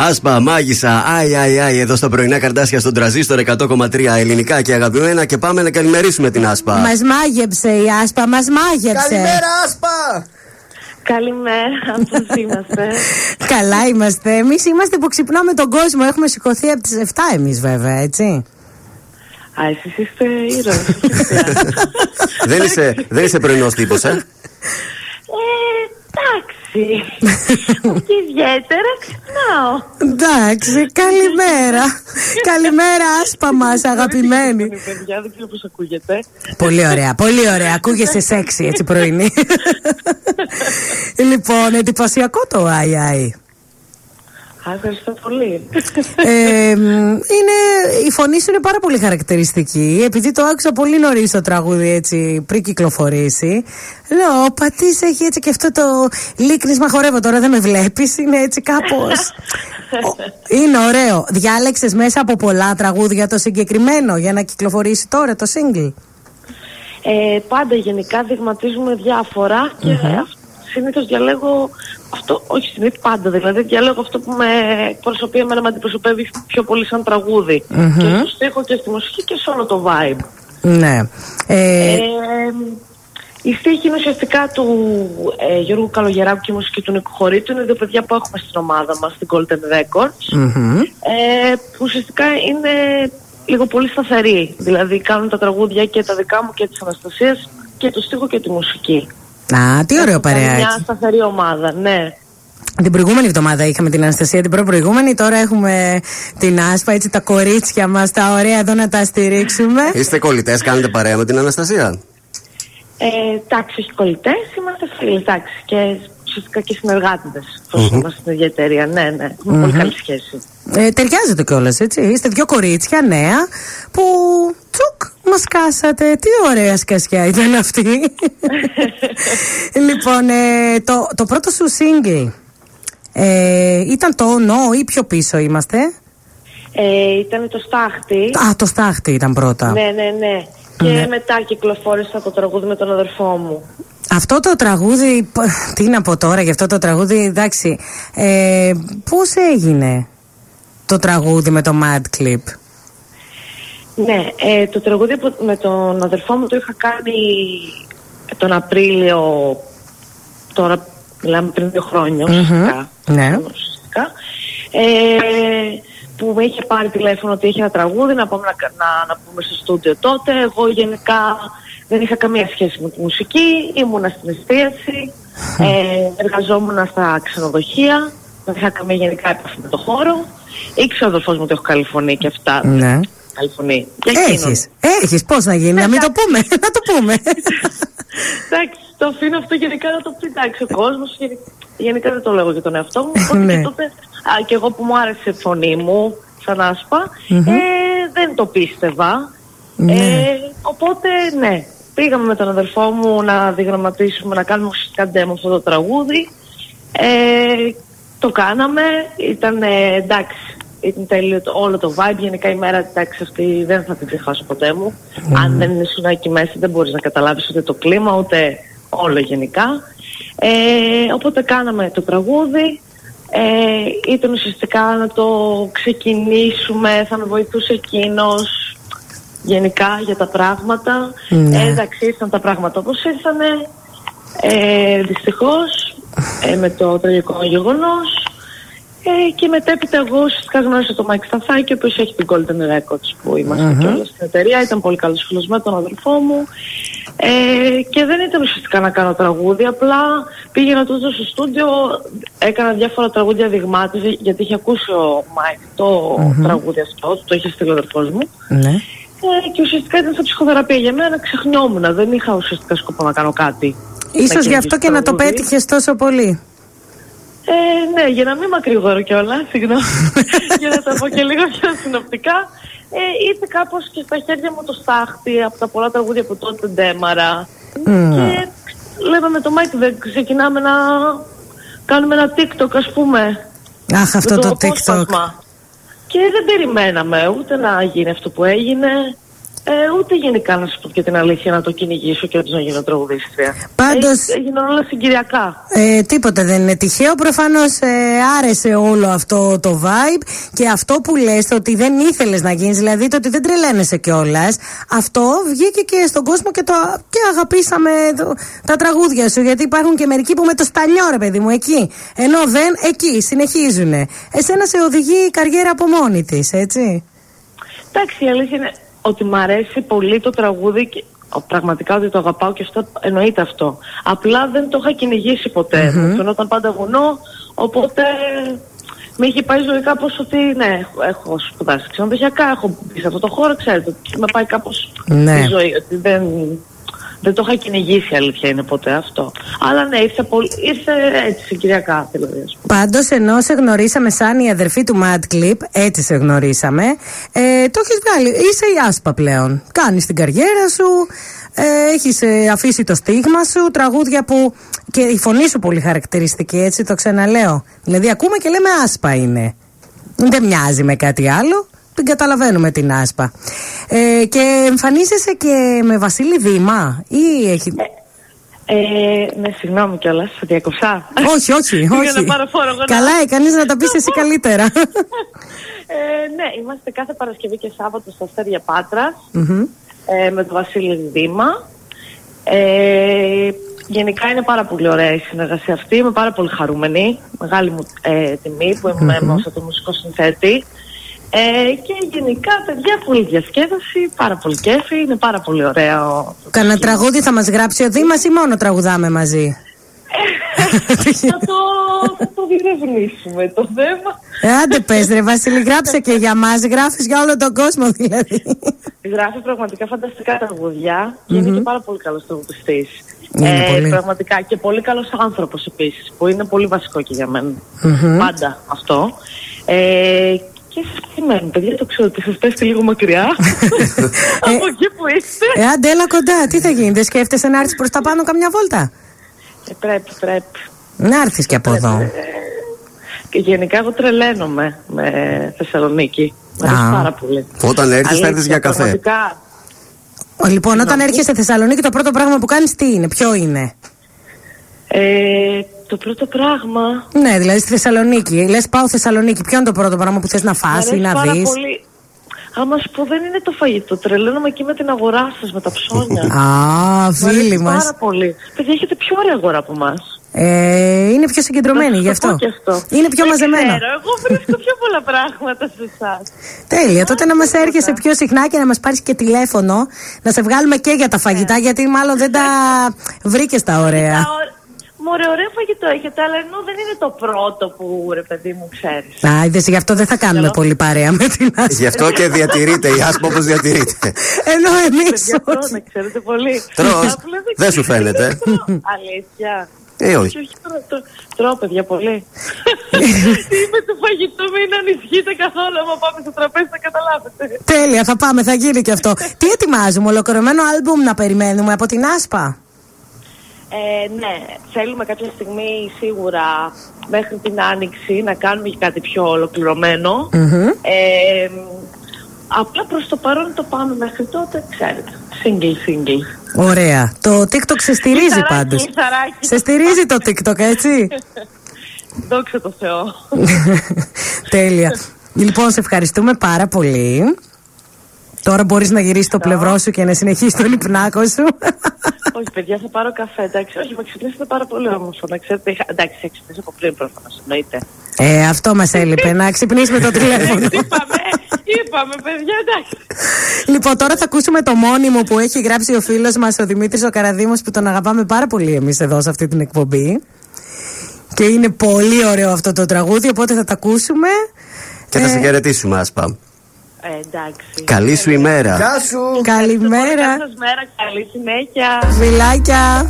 Άσπα, μάγισσα, άι, άι, άι, εδώ στα πρωινά καρτάσια στον τραζίστορ 100,3 ελληνικά και αγαπημένα και πάμε να καλημερίσουμε την Άσπα. Μας μάγεψε η Άσπα, μας μάγεψε. Καλημέρα, Άσπα! Καλημέρα, πώς είμαστε; Καλά είμαστε. Εμείς είμαστε που ξυπνάμε τον κόσμο. Έχουμε σηκωθεί από τις 7 εμείς, βέβαια, έτσι. Α, εσείς είστε ήρωες. δεν είσαι, δεν είσαι πρωινός τύπος, ε. Ε, εντάξει. Και ιδιαίτερα ξυπνάω. Εντάξει, καλημέρα. καλημέρα, άσπα μας, αγαπημένη. Παιδιά, δεν ξέρω πώς ακούγεται. πολύ ωραία, πολύ ωραία. Ακούγεσαι σεξι έτσι πρωινή. λοιπόν, εντυπωσιακό το Άι Άι. Α, ευχαριστώ πολύ. Ε, είναι, η φωνή σου είναι πάρα πολύ χαρακτηριστική. Επειδή το άκουσα πολύ νωρίς το τραγούδι έτσι πριν κυκλοφορήσει. Λέω, ο πατής έχει έτσι και αυτό το λίκνισμα χορεύω τώρα, δεν με βλέπεις. Είναι έτσι κάπως. είναι ωραίο. Διάλεξες μέσα από πολλά τραγούδια το συγκεκριμένο για να κυκλοφορήσει τώρα το single; Ε, πάντα γενικά δειγματίζουμε διάφορα και mm-hmm. Συνήθως διαλέγω αυτό, όχι συνήθω πάντα δηλαδή, διαλέγω αυτό που με προσωπεί εμένα με αντιπροσωπεύει πιο πολύ σαν τραγούδι. Mm-hmm. Και στο στίχο και στη μουσική και σε όλο το vibe. Ναι. Ε... Ε, η στίχη είναι ουσιαστικά του ε, Γιώργου Καλογεράκου και η μουσική του Νίκου Χωρίτου. Είναι δύο παιδιά που έχουμε στην ομάδα μας, στην Golden Records. Mm-hmm. Ε, που ουσιαστικά είναι λίγο πολύ σταθεροί. Δηλαδή κάνουν τα τραγούδια και τα δικά μου και της Αναστασίας και το στίχο και τη μουσική. Α, τι ωραίο παρέα. Μια σταθερή ομάδα, ναι. Την προηγούμενη εβδομάδα είχαμε την Αναστασία, την προηγούμενη. Τώρα έχουμε την Άσπα, έτσι τα κορίτσια μας, τα ωραία εδώ να τα στηρίξουμε. Είστε κολλητές, κάνετε παρέα με την Αναστασία; Ε, εντάξει, όχι κολλητές, είμαστε φίλοι, εντάξει. Και ουσιαστικά και συνεργάτε. Πώ mm-hmm. είμαστε στην ίδια εταιρεία. Ναι, ναι, έχουμε mm-hmm. πολύ καλή σχέση. Ε, ταιριάζεται κιόλας, έτσι. Είστε δύο κορίτσια νέα που τσουκ μα κάσατε. Τι ωραία σκασιά ήταν αυτή. λοιπόν, ε, το, το πρώτο σου single ε, ήταν το No ή πιο πίσω είμαστε; Ε, ήταν το Στάχτη. Α, το Στάχτη ήταν πρώτα. Ναι, ναι, ναι. Και ναι. μετά κυκλοφόρησα το τραγούδι με τον αδερφό μου. Αυτό το τραγούδι, τι να πω τώρα για αυτό το τραγούδι, εντάξει, ε, πώς έγινε το τραγούδι με το Mad Clip. Ναι, ε, το τραγούδι με τον αδερφό μου το είχα κάνει τον Απρίλιο, τώρα μιλάμε πριν δύο χρόνια, ουσιαστικά. Ναι. Ουσιαστικά. Ε, που με είχε πάρει τηλέφωνο ότι είχε ένα τραγούδι να πάμε να, να, να πούμε στο στούντιο τότε. Εγώ γενικά δεν είχα καμία σχέση με τη μουσική, ήμουνα στην εστίαση, ε, εργαζόμουν στα ξενοδοχεία, δεν είχα καμία γενικά επαφή με το χώρο. Ήξερα ο αδελφός μου ότι έχω καλή φωνή και αυτά. Ναι. Καλή φωνή. Έχεις, έχεις, πώς να γίνει, να μην το πούμε, να το πούμε. Εντάξει, το αφήνω αυτό γενικά να το πει, εντάξει, ο κόσμος, γενικά δεν το λέγω για τον εαυτό μου, οπότε και τότε, α, και εγώ που μου άρεσε η φωνή μου, σαν ασπα ε, δεν το πίστευα. Ε, οπότε, ναι, πήγαμε με τον αδελφό μου να διγραμματίσουμε, να κάνουμε ουσιαστικά demo αυτό το τραγούδι. Ε, το κάναμε, ήταν εντάξει, ήταν τέλειο το, όλο το vibe. Γενικά η μέρα εντάξει αυτή δεν θα την ξεχάσω ποτέ μου. Αν δεν ήσουν εκεί μέσα δεν μπορείς να καταλάβεις ούτε το κλίμα ούτε όλο γενικά. Ε, οπότε κάναμε το τραγούδι. Ε, ήταν ουσιαστικά να το ξεκινήσουμε, θα με βοηθούσε εκείνος γενικά για τα πράγματα. Ναι. Ε, εντάξει, ήρθαν τα πράγματα όπως ήρθανε. Ε, δυστυχώς, ε, με το τραγικό γεγονός. Ε, και μετέπειτα εγώ ουσιαστικά γνώρισα τον Μάικ Σταθάκη, ο οποίος έχει την Golden Records που είμαστε mm-hmm. κιόλας στην εταιρεία. Ήταν πολύ καλός φίλος με τον αδελφό μου. Ε, και δεν ήταν ουσιαστικά να κάνω τραγούδι, απλά πήγαινα τότε στο στούντιο, έκανα διάφορα τραγούδια δειγμάτιση, γιατί είχε ακούσει ο Μάικ το mm-hmm. τραγούδι αυτό, το είχε στείλει ο αδελφός μου. Ναι. Ε, και ουσιαστικά ήταν σαν ψυχοθεραπεία για μένα, ξεχνιόμουν. Δεν είχα ουσιαστικά σκοπό να κάνω κάτι. Ίσως γι' αυτό και να το πέτυχες τόσο πολύ. Ε, ναι, για να μην μακρηγορώ κιόλα, συγγνώμη. για να τα πω και λίγο πιο συνοπτικά. Ε, ήρθε κάπως και στα χέρια μου το στάχτη από τα πολλά τραγούδια που τότε ντέμαρα. Και λέμε με το Μάικ δεν ξεκινάμε να κάνουμε ένα TikTok ας πούμε. Αχ, αυτό το, TikTok. Και δεν περιμέναμε ούτε να γίνει αυτό που έγινε. Ε, ούτε γενικά να σου πω και την αλήθεια να το κυνηγήσω και να γίνω τραγουδίστρια. Πάντω. Έγινε όλα συγκυριακά. Ε, τίποτα δεν είναι τυχαίο. Προφανώς ε, άρεσε όλο αυτό το vibe και αυτό που λες ότι δεν ήθελες να γίνεις, δηλαδή το ότι δεν τρελαίνεσαι κιόλας. Αυτό βγήκε και στον κόσμο και, το, και αγαπήσαμε το, τα τραγούδια σου. Γιατί υπάρχουν και μερικοί που με το στανιό, ρε παιδί μου, εκεί. Ενώ δεν, εκεί συνεχίζουν. Εσένα σε οδηγεί η καριέρα από μόνη της, έτσι. Εντάξει, η αλήθεια είναι ότι μου αρέσει πολύ το τραγούδι και πραγματικά ότι το αγαπάω και αυτό εννοείται αυτό. Απλά δεν το είχα κυνηγήσει ποτέ. Mm-hmm. Μου φαινόταν πάντα γονό, οπότε με είχε πάει ζωή κάπω ότι ναι, έχω σπουδάσει ξενοδοχειακά, έχω μπει σε αυτό το χώρο, ξέρετε, με πάει κάπως ναι. η ζωή, ότι δεν, δεν το είχα κυνηγήσει αλήθεια είναι ποτέ αυτό. Αλλά ναι, ήρθε, πολύ, ήρθε έτσι συγκυριακά δηλαδή. Πάντως, ενώ σε γνωρίσαμε σαν η αδερφή του Mad Clip, έτσι σε γνωρίσαμε, ε, το έχεις βγάλει. Είσαι η άσπα πλέον. Κάνεις την καριέρα σου, ε, έχεις ε, αφήσει το στίγμα σου, τραγούδια που. και η φωνή σου πολύ χαρακτηριστική, έτσι το ξαναλέω. Δηλαδή, ακούμε και λέμε άσπα είναι. Δεν μοιάζει με κάτι άλλο την καταλαβαίνουμε την άσπα. Ε, και εμφανίζεσαι και με Βασίλη Δήμα ή έχει... Ε, ναι, συγγνώμη κιόλας, θα διακοψά. Όχι, όχι, όχι. Καλά έκανες να τα πεις εσύ καλύτερα. ε, ναι, είμαστε κάθε Παρασκευή και Σάββατο στα Αστέρια ε, με τον Βασίλη Δήμα. Ε, γενικά είναι πάρα πολύ ωραία η συνεργασία αυτή. Είμαι πάρα πολύ χαρούμενη. Μεγάλη μου ε, τιμή που είμαι mm-hmm. το μουσικό συνθέτη. Ε, και γενικά, παιδιά, πολύ διασκέδαση, πάρα πολύ κέφι, είναι πάρα πολύ ωραίο. Κανένα τραγούδι θα μας γράψει ο Δήμας ή μόνο τραγουδάμε μαζί; θα το, θα το διερευνήσουμε το θέμα. Ε, άντε πες ρε Βασίλη, γράψε και για μας, γράφεις για όλο τον κόσμο δηλαδή. Γράφει πραγματικά φανταστικά τραγουδιά και είναι και πάρα πολύ καλός τραγουδιστής. Ε, πραγματικά και πολύ καλός άνθρωπος επίσης, που είναι πολύ βασικό και για μένα. Πάντα αυτό. Ε, και σας περιμένουν, παιδιά, το ξέρω ότι σας πέφτει λίγο μακριά. από εκεί που είστε. Ε, αντέλα κοντά, τι θα γίνει, δεν σκέφτεσαι να έρθεις προς τα πάνω καμιά βόλτα; Ε, πρέπει, πρέπει. Να έρθεις και από εδώ. Ε, και γενικά εγώ τρελαίνομαι με Θεσσαλονίκη. Μου αρέσει πάρα πολύ. Όταν έρθεις, θα έρθεις για καφέ. Πραγματικά. Λοιπόν, όταν έρχεσαι στη Θεσσαλονίκη, το πρώτο πράγμα που κάνεις τι είναι, ποιο είναι; Ε, το πρώτο πράγμα. Ναι, δηλαδή στη Θεσσαλονίκη. Λες, πάω Θεσσαλονίκη. Ποιο είναι το πρώτο πράγμα που θες να φας ή να δεις; Πολύ... Άμα σου πω δεν είναι το φαγητό. Τρελαίνομαι εκεί με την αγορά σας, με τα ψώνια. Α, φίλοι μας. Πάρα πολύ. Παιδιά, έχετε πιο ωραία αγορά από εμάς. Ε, είναι πιο συγκεντρωμένη γι' αυτό. Είναι πιο μαζεμένο. Ξέρω, εγώ βρίσκω πιο πολλά πράγματα σε εσάς. Τέλεια. Τότε να μας έρχεσαι πιο συχνά και να μας πάρεις και τηλέφωνο να σε βγάλουμε και για τα φαγητά, ναι. γιατί μάλλον δεν τα βρήκες τα ωραία. Μωρέ, ωραίο φαγητό έχετε, αλλά ενώ δεν είναι το πρώτο που ρε παιδί μου ξέρεις. Α, είδες, γι' αυτό δεν θα κάνουμε πολύ παρέα με την Άσπα. Γι' αυτό και διατηρείται, η Άσπα όπως διατηρείται. ενώ εμείς. όχι. να ξέρετε πολύ. Τρως, δεν σου φαίνεται. Αλήθεια. Ε, όχι. όχι τρώω, παιδιά, πολύ. Είμαι το φαγητό, μην ανησυχείτε καθόλου. Άμα πάμε στο τραπέζι, θα καταλάβετε. Τέλεια, θα πάμε, θα γίνει και αυτό. Τι ετοιμάζουμε, ολοκληρωμένο άλμπουμ να περιμένουμε από την Άσπα. Ε, ναι, θέλουμε κάποια στιγμή σίγουρα μέχρι την Άνοιξη να κάνουμε και κάτι πιο ολοκληρωμένο. Ε, απλά προς το παρόν το πάμε μέχρι τότε, ξέρετε, single single. Ωραία. Το TikTok σε στηρίζει πάντως. Σε στηρίζει το TikTok, έτσι; Δόξα τω Θεώ. Τέλεια. Λοιπόν, σε ευχαριστούμε πάρα πολύ. Τώρα μπορείς να γυρίσεις το πλευρό σου και να συνεχίσεις τον υπνάκο σου. Όχι, παιδιά, θα πάρω καφέ. Εντάξει, όχι, με ξυπνήσετε πάρα πολύ όμω. Να ξέρετε, είχα... εντάξει, θα ξυπνήσω από πριν προφανώς, εννοείται. Ε, αυτό μας έλειπε, να ξυπνήσουμε το τηλέφωνο. είπαμε, είπαμε, παιδιά, εντάξει. Λοιπόν, τώρα θα ακούσουμε το μόνιμο που έχει γράψει ο φίλος μας, ο Δημήτρης ο Καραδήμο, που τον αγαπάμε πάρα πολύ εμείς εδώ σε αυτή την εκπομπή. Και είναι πολύ ωραίο αυτό το τραγούδι, οπότε θα τα ακούσουμε. Και θα ε... σε χαιρετήσουμε, Άσπα. Ε, εντάξει. Καλή σου ημέρα. Γεια σου. Καλημέρα. Καλή μέρα, καλή συνέχεια. Φιλάκια.